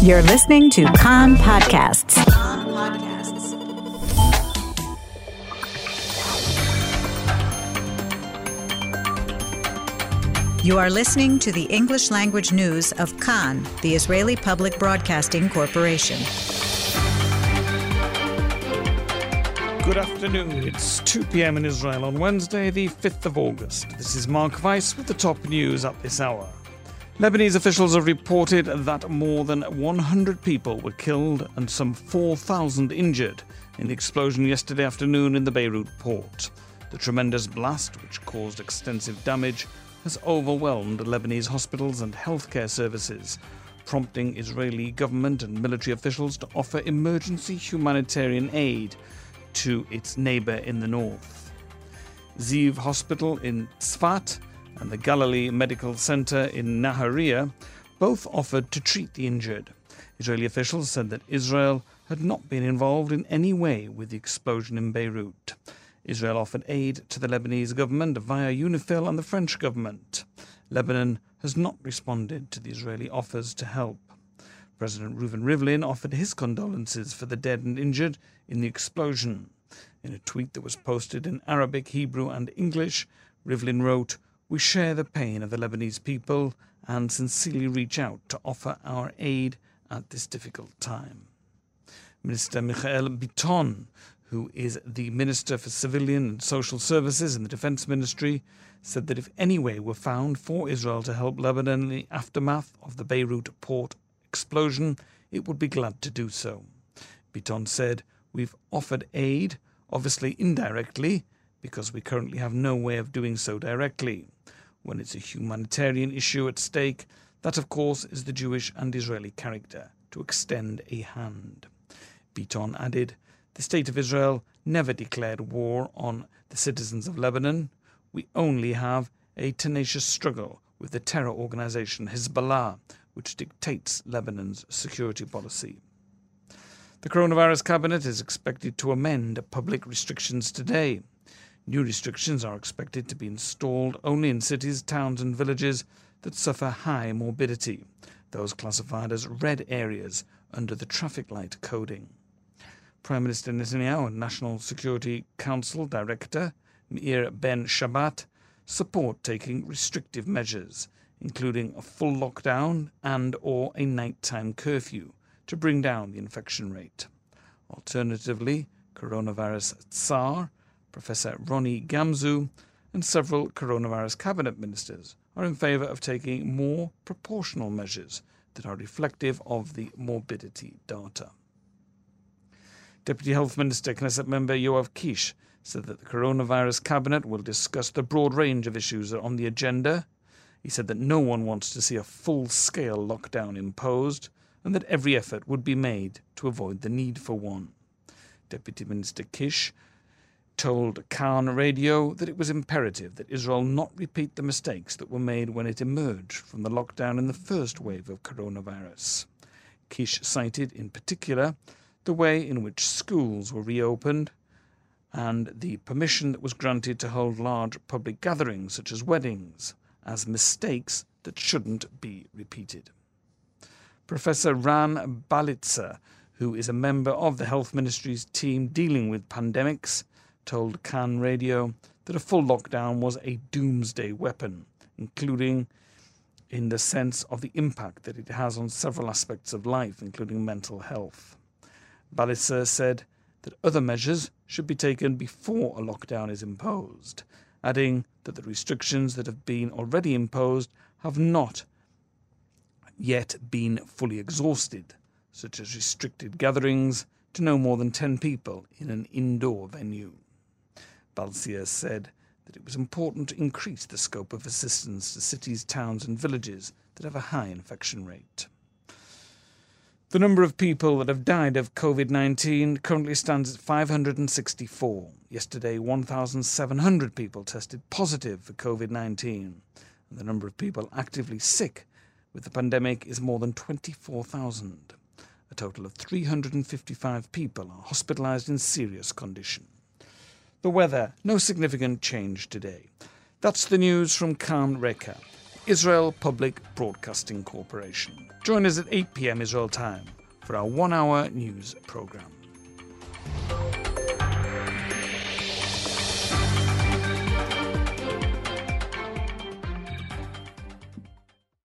You're listening to Kan Podcasts. You are listening to the English language news of Kan, the Israeli Public Broadcasting Corporation. Good afternoon. It's 2 p.m. in Israel on Wednesday, the 5th of August. This is Mark Weiss with the top news at this hour. Lebanese officials have reported that more than 100 people were killed and some 4,000 injured in the explosion yesterday afternoon in the Beirut port. The tremendous blast, which caused extensive damage, has overwhelmed Lebanese hospitals and healthcare services, prompting Israeli government and military officials to offer emergency humanitarian aid to its neighbour in the north. Ziv Hospital in Tzfat and the Galilee Medical Center in Nahariya both offered to treat the injured. Israeli officials said that Israel had not been involved in any way with the explosion in Beirut. Israel offered aid to the Lebanese government via UNIFIL and the French government. Lebanon has not responded to the Israeli offers to help. President Reuven Rivlin offered his condolences for the dead and injured in the explosion. In a tweet that was posted in Arabic, Hebrew, and English, Rivlin wrote, We share the pain of the Lebanese people and sincerely reach out to offer our aid at this difficult time. Minister Michael Biton, who is the Minister for Civilian and Social Services in the Defense Ministry, said that if any way were found for Israel to help Lebanon in the aftermath of the Beirut port explosion, it would be glad to do so. Biton said, We've offered aid, obviously indirectly, because we currently have no way of doing so directly. When it's a humanitarian issue at stake, that of course is the Jewish and Israeli character to extend a hand. Biton added, The State of Israel never declared war on the citizens of Lebanon. We only have a tenacious struggle with the terror organization Hezbollah, which dictates Lebanon's security policy. The coronavirus cabinet is expected to amend public restrictions today. New restrictions are expected to be installed only in cities, towns, and villages that suffer high morbidity, those classified as red areas under the traffic light coding. Prime Minister Netanyahu and National Security Council Director Meir Ben Shabbat support taking restrictive measures including a full lockdown and or a nighttime curfew to bring down the infection rate. Alternatively, coronavirus Tsar, Professor Ronnie Gamzu, and several coronavirus cabinet ministers are in favour of taking more proportional measures that are reflective of the morbidity data. Deputy Health Minister Knesset member Yoav Kish said that the coronavirus cabinet will discuss the broad range of issues on the agenda he said that no one wants to see a full scale lockdown imposed and that every effort would be made to avoid the need for one. Deputy Minister Kish told Kan Radio that it was imperative that Israel not repeat the mistakes that were made when it emerged from the lockdown in the first wave of coronavirus. Kish cited, in particular, the way in which schools were reopened and the permission that was granted to hold large public gatherings such as weddings as mistakes that shouldn't be repeated. Professor Ran Balicer, who is a member of the Health Ministry's team dealing with pandemics, told Kan Radio that a full lockdown was a doomsday weapon, including in the sense of the impact that it has on several aspects of life, including mental health. Balicer said that other measures should be taken before a lockdown is imposed, adding that the restrictions that have been already imposed have not yet been fully exhausted, such as restricted gatherings to no more than 10 people in an indoor venue. Balicer said that it was important to increase the scope of assistance to cities, towns, and villages that have a high infection rate. The number of people that have died of COVID 19 currently stands at 564. Yesterday, 1,700 people tested positive for COVID 19, and the number of people actively sick with the pandemic is more than 24,000. A total of 355 people are hospitalized in serious condition. The weather, no significant change today. That's the news from Kan Reka, Israel Public Broadcasting Corporation. Join us at 8 p.m. Israel time for our one hour news program.